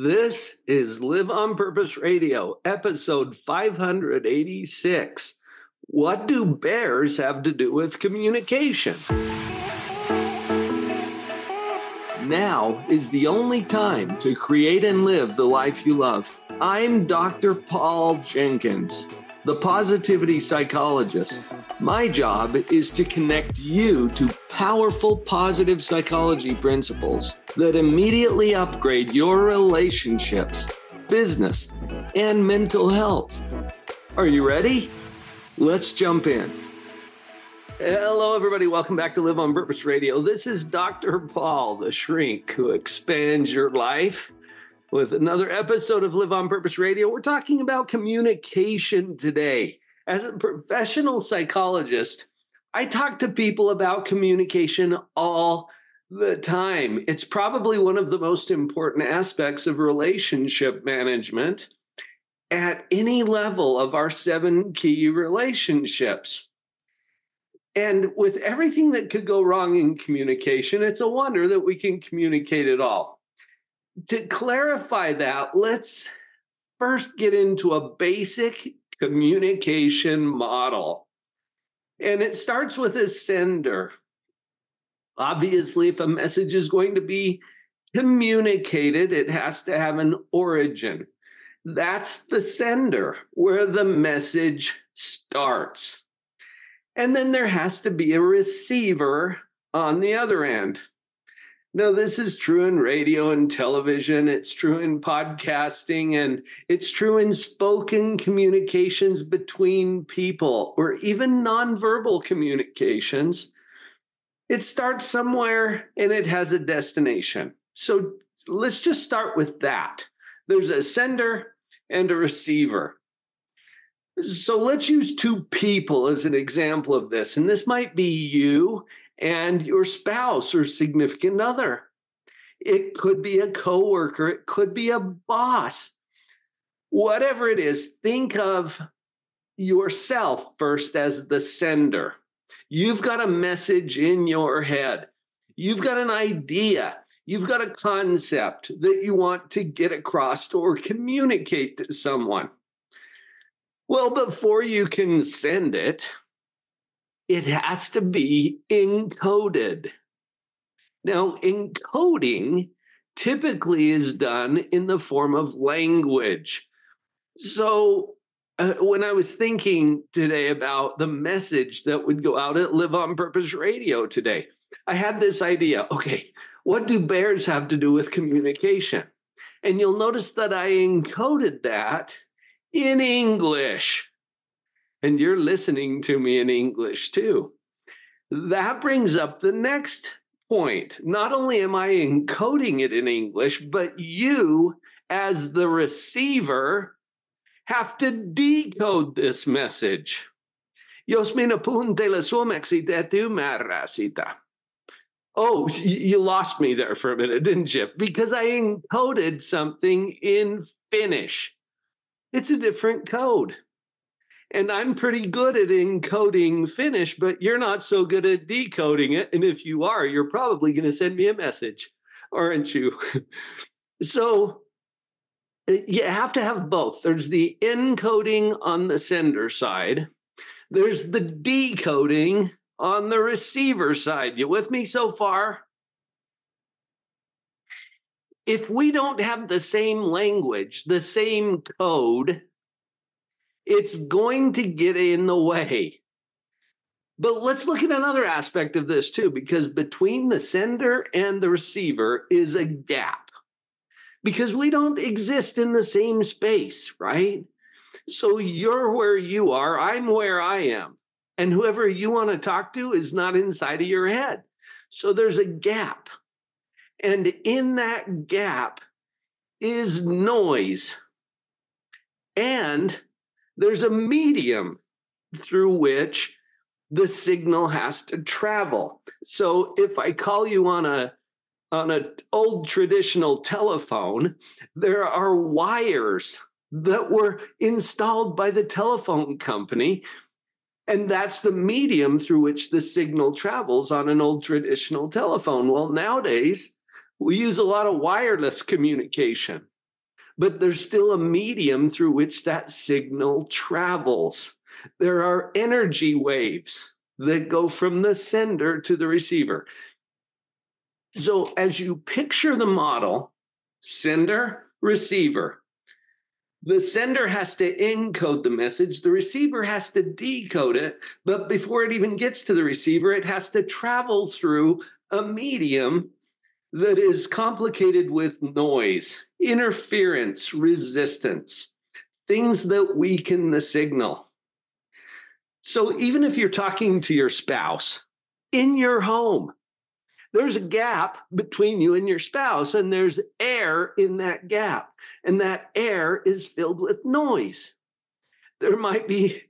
This is Live on Purpose Radio, episode 586. What do bears have to do with communication? Now is the only time to create and live the life you love. I'm Dr. Paul Jenkins, the positivity psychologist. My job is to connect you to powerful positive psychology principles that immediately upgrade your relationships, business, and mental health. Are you ready? Let's jump in. Hello, everybody. Welcome back to Live on Purpose Radio. This is Dr. Paul, the shrink who expands your life with another episode of Live on Purpose Radio. We're talking about communication today. As a professional psychologist, I talk to people about communication all the time. It's probably one of the most important aspects of relationship management at any level of our seven key relationships. And with everything that could go wrong in communication, it's a wonder that we can communicate at all. To clarify that, let's first get into a basic communication model. And it starts with a sender. Obviously, if a message is going to be communicated, it has to have an origin. That's the sender, where the message starts. And then there has to be a receiver on the other end. Now, this is true in radio and television, it's true in podcasting, and it's true in spoken communications between people or even nonverbal communications. It starts somewhere and it has a destination. So let's just start with that. There's a sender and a receiver. So let's use two people as an example of this. And this might be you and your spouse or significant other. It could be a coworker, it could be a boss. Whatever it is, think of yourself first as the sender. You've got a message in your head. You've got an idea. You've got a concept that you want to get across or communicate to someone. Well, before you can send it, it has to be encoded. Now, encoding typically is done in the form of language. So, uh, when I was thinking today about the message that would go out at Live on Purpose Radio today, I had this idea okay, what do bears have to do with communication? And you'll notice that I encoded that in English. And you're listening to me in English too. That brings up the next point. Not only am I encoding it in English, but you, as the receiver, have to decode this message. Jos minä suomeksi. Oh, you lost me there for a minute, didn't you? Because I encoded something in Finnish. It's a different code. And I'm pretty good at encoding Finnish, but you're not so good at decoding it. And if you are, you're probably going to send me a message, aren't you? so uh, you have to have both. There's the encoding on the sender side, there's the decoding on the receiver side. You with me so far? if we don't have the same language, the same code, it's going to get in the way. But let's look at another aspect of this too, because between the sender and the receiver is a gap because we don't exist in the same space, right? So you're where you are, I'm where I am. And whoever you want to talk to is not inside of your head. So there's a gap. And in that gap is noise. And there's a medium through which the signal has to travel. So if I call you on a on an old traditional telephone, there are wires that were installed by the telephone company. And that's the medium through which the signal travels on an old traditional telephone. Well, nowadays, we use a lot of wireless communication. But there's still a medium through which that signal travels. There are energy waves that go from the sender to the receiver. So as you picture the model, sender, receiver, the sender has to encode the message, the receiver has to decode it, but before it even gets to the receiver, it has to travel through a medium that is complicated with noise, interference, resistance, things that weaken the signal. So even if you're talking to your spouse in your home, there's a gap between you and your spouse, and there's air in that gap. And that air is filled with noise. There might be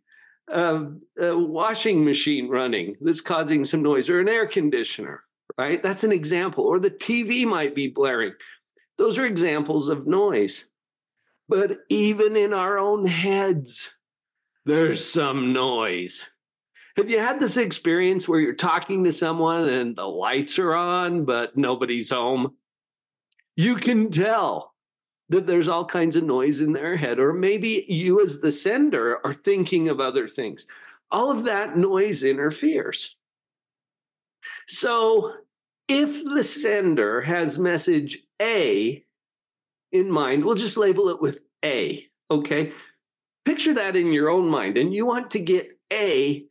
a, a washing machine running that's causing some noise, or an air conditioner right? That's an example. Or the TV might be blaring. Those are examples of noise. But even in our own heads, there's some noise. Have you had this experience where you're talking to someone and the lights are on, but nobody's home? You can tell that there's all kinds of noise in their head, or maybe you, as the sender, are thinking of other things. All of that noise interferes. So if the sender has message A in mind, we'll just label it with A, okay? Picture that in your own mind, and you want to get A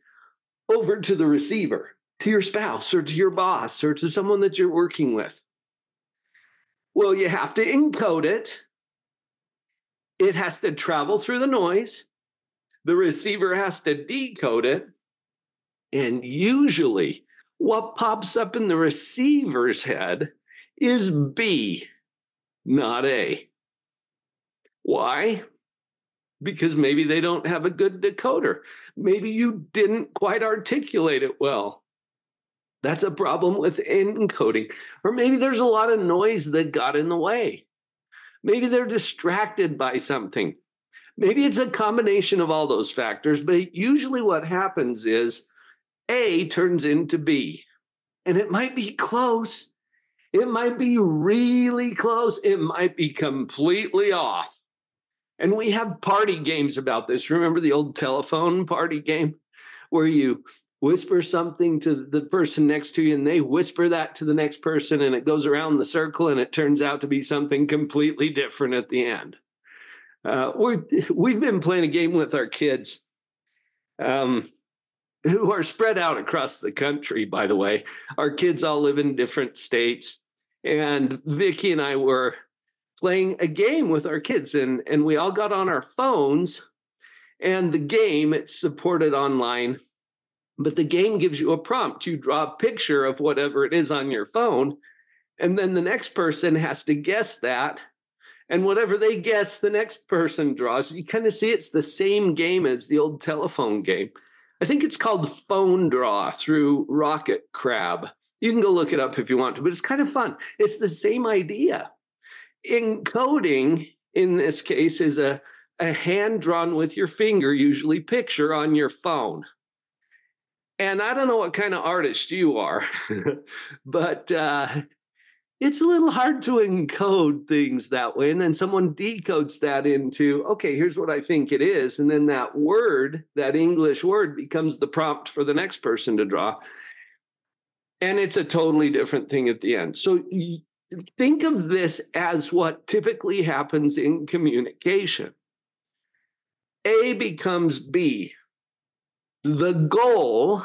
over to the receiver, to your spouse, or to your boss, or to someone that you're working with. Well, you have to encode it. It has to travel through the noise. The receiver has to decode it. And usually, what pops up in the receiver's head is B, not A. Why? Because maybe they don't have a good decoder. Maybe you didn't quite articulate it well. That's a problem with encoding. Or maybe there's a lot of noise that got in the way. Maybe they're distracted by something. Maybe it's a combination of all those factors, but usually what happens is a turns into B. And it might be close. It might be really close. It might be completely off. And we have party games about this. Remember the old telephone party game where you whisper something to the person next to you and they whisper that to the next person and it goes around the circle and it turns out to be something completely different at the end. Uh, we have been playing a game with our kids. Um, who are spread out across the country, by the way. Our kids all live in different states. And Vicki and I were playing a game with our kids, and, and we all got on our phones. And the game, it's supported online, but the game gives you a prompt. You draw a picture of whatever it is on your phone, and then the next person has to guess that. And whatever they guess, the next person draws. You kind of see it's the same game as the old telephone game. I think it's called Phone Draw through Rocket Crab. You can go look it up if you want to, but it's kind of fun. It's the same idea. Encoding in this case is a, a hand drawn with your finger, usually picture on your phone. And I don't know what kind of artist you are, but uh, it's a little hard to encode things that way. And then someone decodes that into, okay, here's what I think it is. And then that word, that English word, becomes the prompt for the next person to draw. And it's a totally different thing at the end. So think of this as what typically happens in communication A becomes B. The goal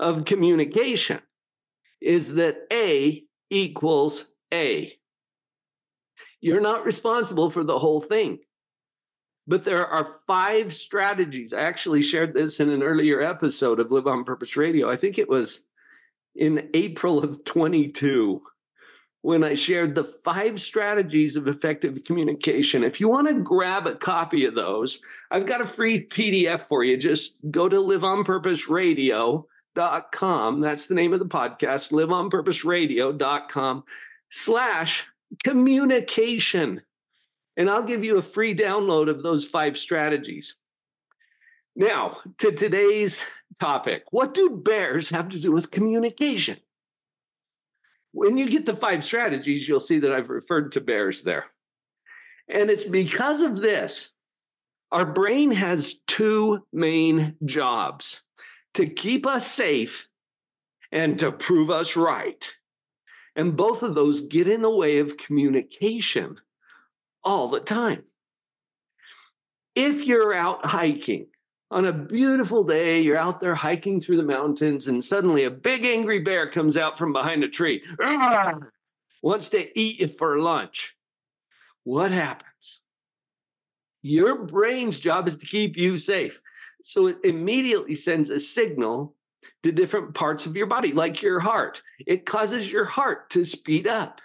of communication is that A equals A. You're not responsible for the whole thing. But there are five strategies. I actually shared this in an earlier episode of Live on Purpose Radio. I think it was in April of 22 when I shared the five strategies of effective communication. If you want to grab a copy of those, I've got a free PDF for you. Just go to Live on Purpose Radio com. That's the name of the podcast, liveonpurposeradio.com slash communication. And I'll give you a free download of those five strategies. Now, to today's topic what do bears have to do with communication? When you get the five strategies, you'll see that I've referred to bears there. And it's because of this. Our brain has two main jobs to keep us safe and to prove us right. And both of those get in the way of communication all the time. If you're out hiking on a beautiful day, you're out there hiking through the mountains, and suddenly a big angry bear comes out from behind a tree, wants to eat you for lunch. What happens? Your brain's job is to keep you safe. So it immediately sends a signal to different parts of your body, like your heart. It causes your heart to speed up.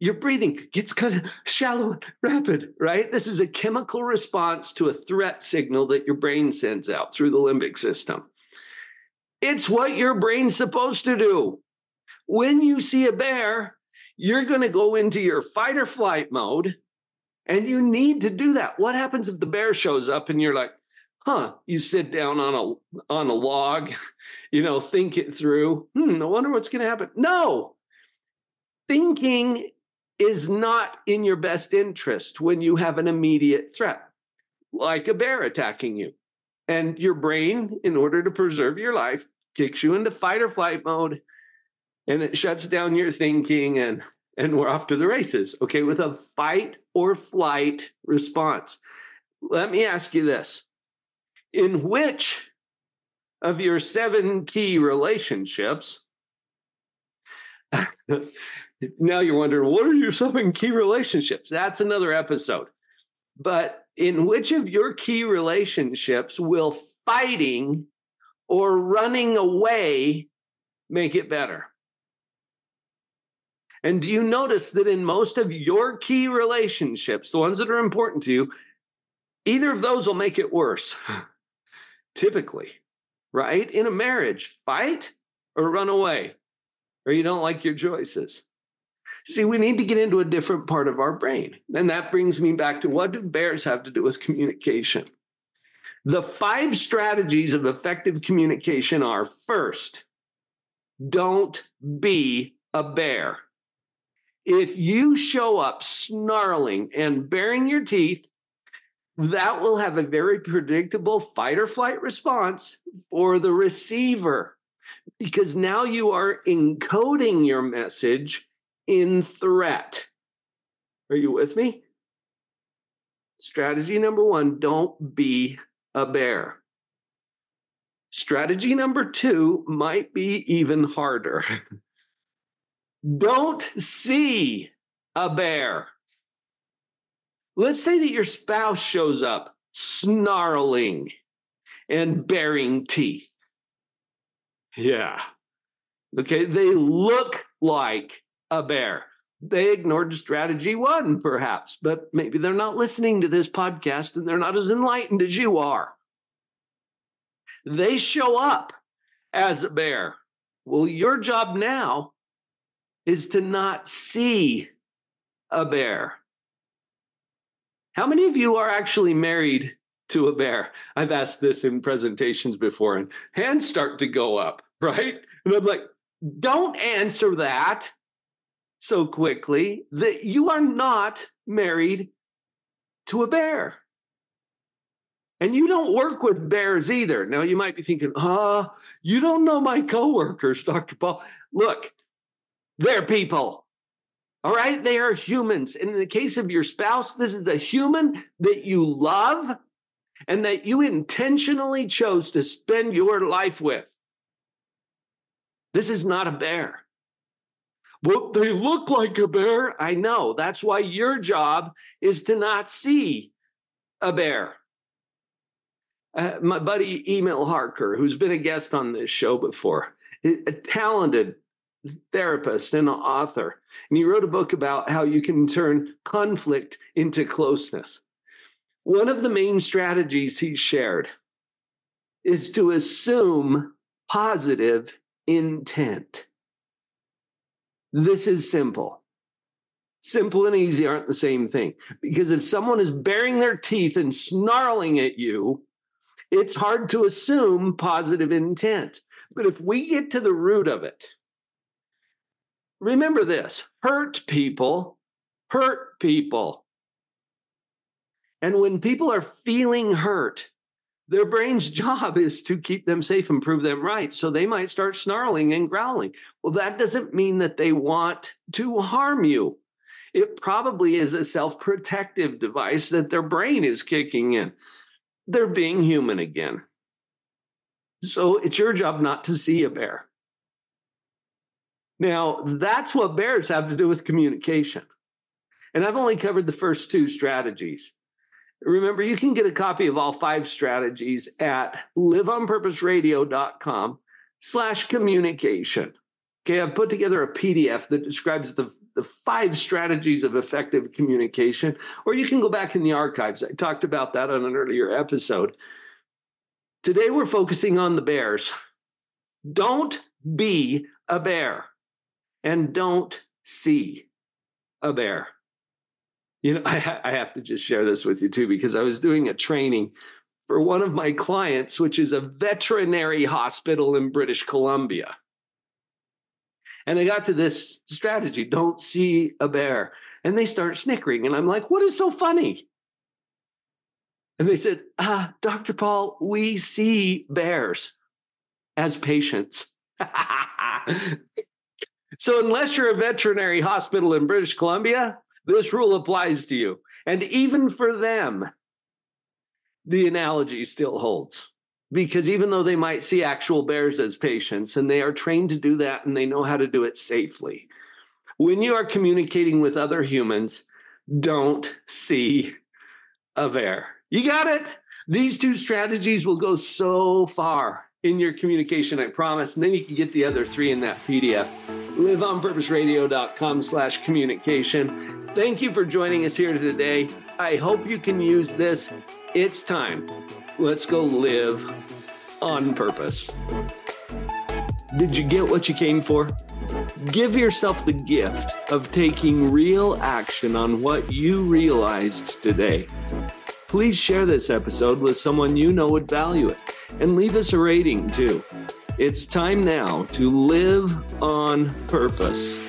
Your breathing gets kind of shallow, and rapid, right? This is a chemical response to a threat signal that your brain sends out through the limbic system. It's what your brain's supposed to do. When you see a bear, you're going to go into your fight or flight mode and you need to do that. What happens if the bear shows up and you're like, huh, you sit down on a on a log, you know, think it through. Hmm, I wonder what's going to happen. No. Thinking is not in your best interest when you have an immediate threat, like a bear attacking you. And your brain, in order to preserve your life, kicks you into fight or flight mode and it shuts down your thinking and and we're off to the races okay with a fight or flight response let me ask you this in which of your seven key relationships now you're wondering what are your seven key relationships? That's another episode. But in which of your key relationships will fighting or running away make it better? And do you notice that in most of your key relationships, the ones that are important to you, either of those will make it worse? Typically, right? In a marriage, fight or run away, or you don't like your choices. See, we need to get into a different part of our brain. And that brings me back to what do bears have to do with communication? The five strategies of effective communication are first, don't be a bear. If you show up snarling and baring your teeth, that will have a very predictable fight or flight response for the receiver because now you are encoding your message in threat. Are you with me? Strategy number one don't be a bear. Strategy number two might be even harder. don't see a bear. Let's say that your spouse shows up snarling and baring teeth. Yeah. Okay. They look like a bear. They ignored strategy one, perhaps, but maybe they're not listening to this podcast and they're not as enlightened as you are. They show up as a bear. Well, your job now is to not see a bear. How many of you are actually married to a bear? I've asked this in presentations before, and hands start to go up, right? And I'm like, don't answer that so quickly that you are not married to a bear. And you don't work with bears either. Now you might be thinking, ah, oh, you don't know my coworkers, Dr. Paul. Look, they're people. All right. They are humans. And in the case of your spouse, this is a human that you love and that you intentionally chose to spend your life with. This is not a bear. Well, they look like a bear. I know. That's why your job is to not see a bear. Uh, my buddy Emil Harker, who's been a guest on this show before, a talented therapist and an author. And he wrote a book about how you can turn conflict into closeness. One of the main strategies he shared is to assume positive intent. This is simple. Simple and easy aren't the same thing. Because if someone is baring their teeth and snarling at you, it's hard to assume positive intent. But if we get to the root of it, remember this hurt people hurt people. And when people are feeling hurt, their brain's job is to keep them safe and prove them right. So they might start snarling and growling. Well, that doesn't mean that they want to harm you. It probably is a self protective device that their brain is kicking in. They're being human again. So it's your job not to see a bear. Now, that's what bears have to do with communication. And I've only covered the first two strategies. Remember, you can get a copy of all five strategies at liveonpurposeradio.com slash communication. Okay, I've put together a PDF that describes the, the five strategies of effective communication, or you can go back in the archives. I talked about that on an earlier episode. Today, we're focusing on the bears. Don't be a bear and don't see a bear. You know, I, I have to just share this with you too, because I was doing a training for one of my clients, which is a veterinary hospital in British Columbia. And I got to this strategy don't see a bear. And they start snickering. And I'm like, what is so funny? And they said, ah, Dr. Paul, we see bears as patients. so, unless you're a veterinary hospital in British Columbia, this rule applies to you. And even for them, the analogy still holds. Because even though they might see actual bears as patients and they are trained to do that and they know how to do it safely, when you are communicating with other humans, don't see a bear. You got it? These two strategies will go so far in your communication, I promise. And then you can get the other three in that PDF. LiveOnPurposeRadio.com slash communication. Thank you for joining us here today. I hope you can use this. It's time. Let's go live on purpose. Did you get what you came for? Give yourself the gift of taking real action on what you realized today. Please share this episode with someone you know would value it and leave us a rating too. It's time now to live on purpose.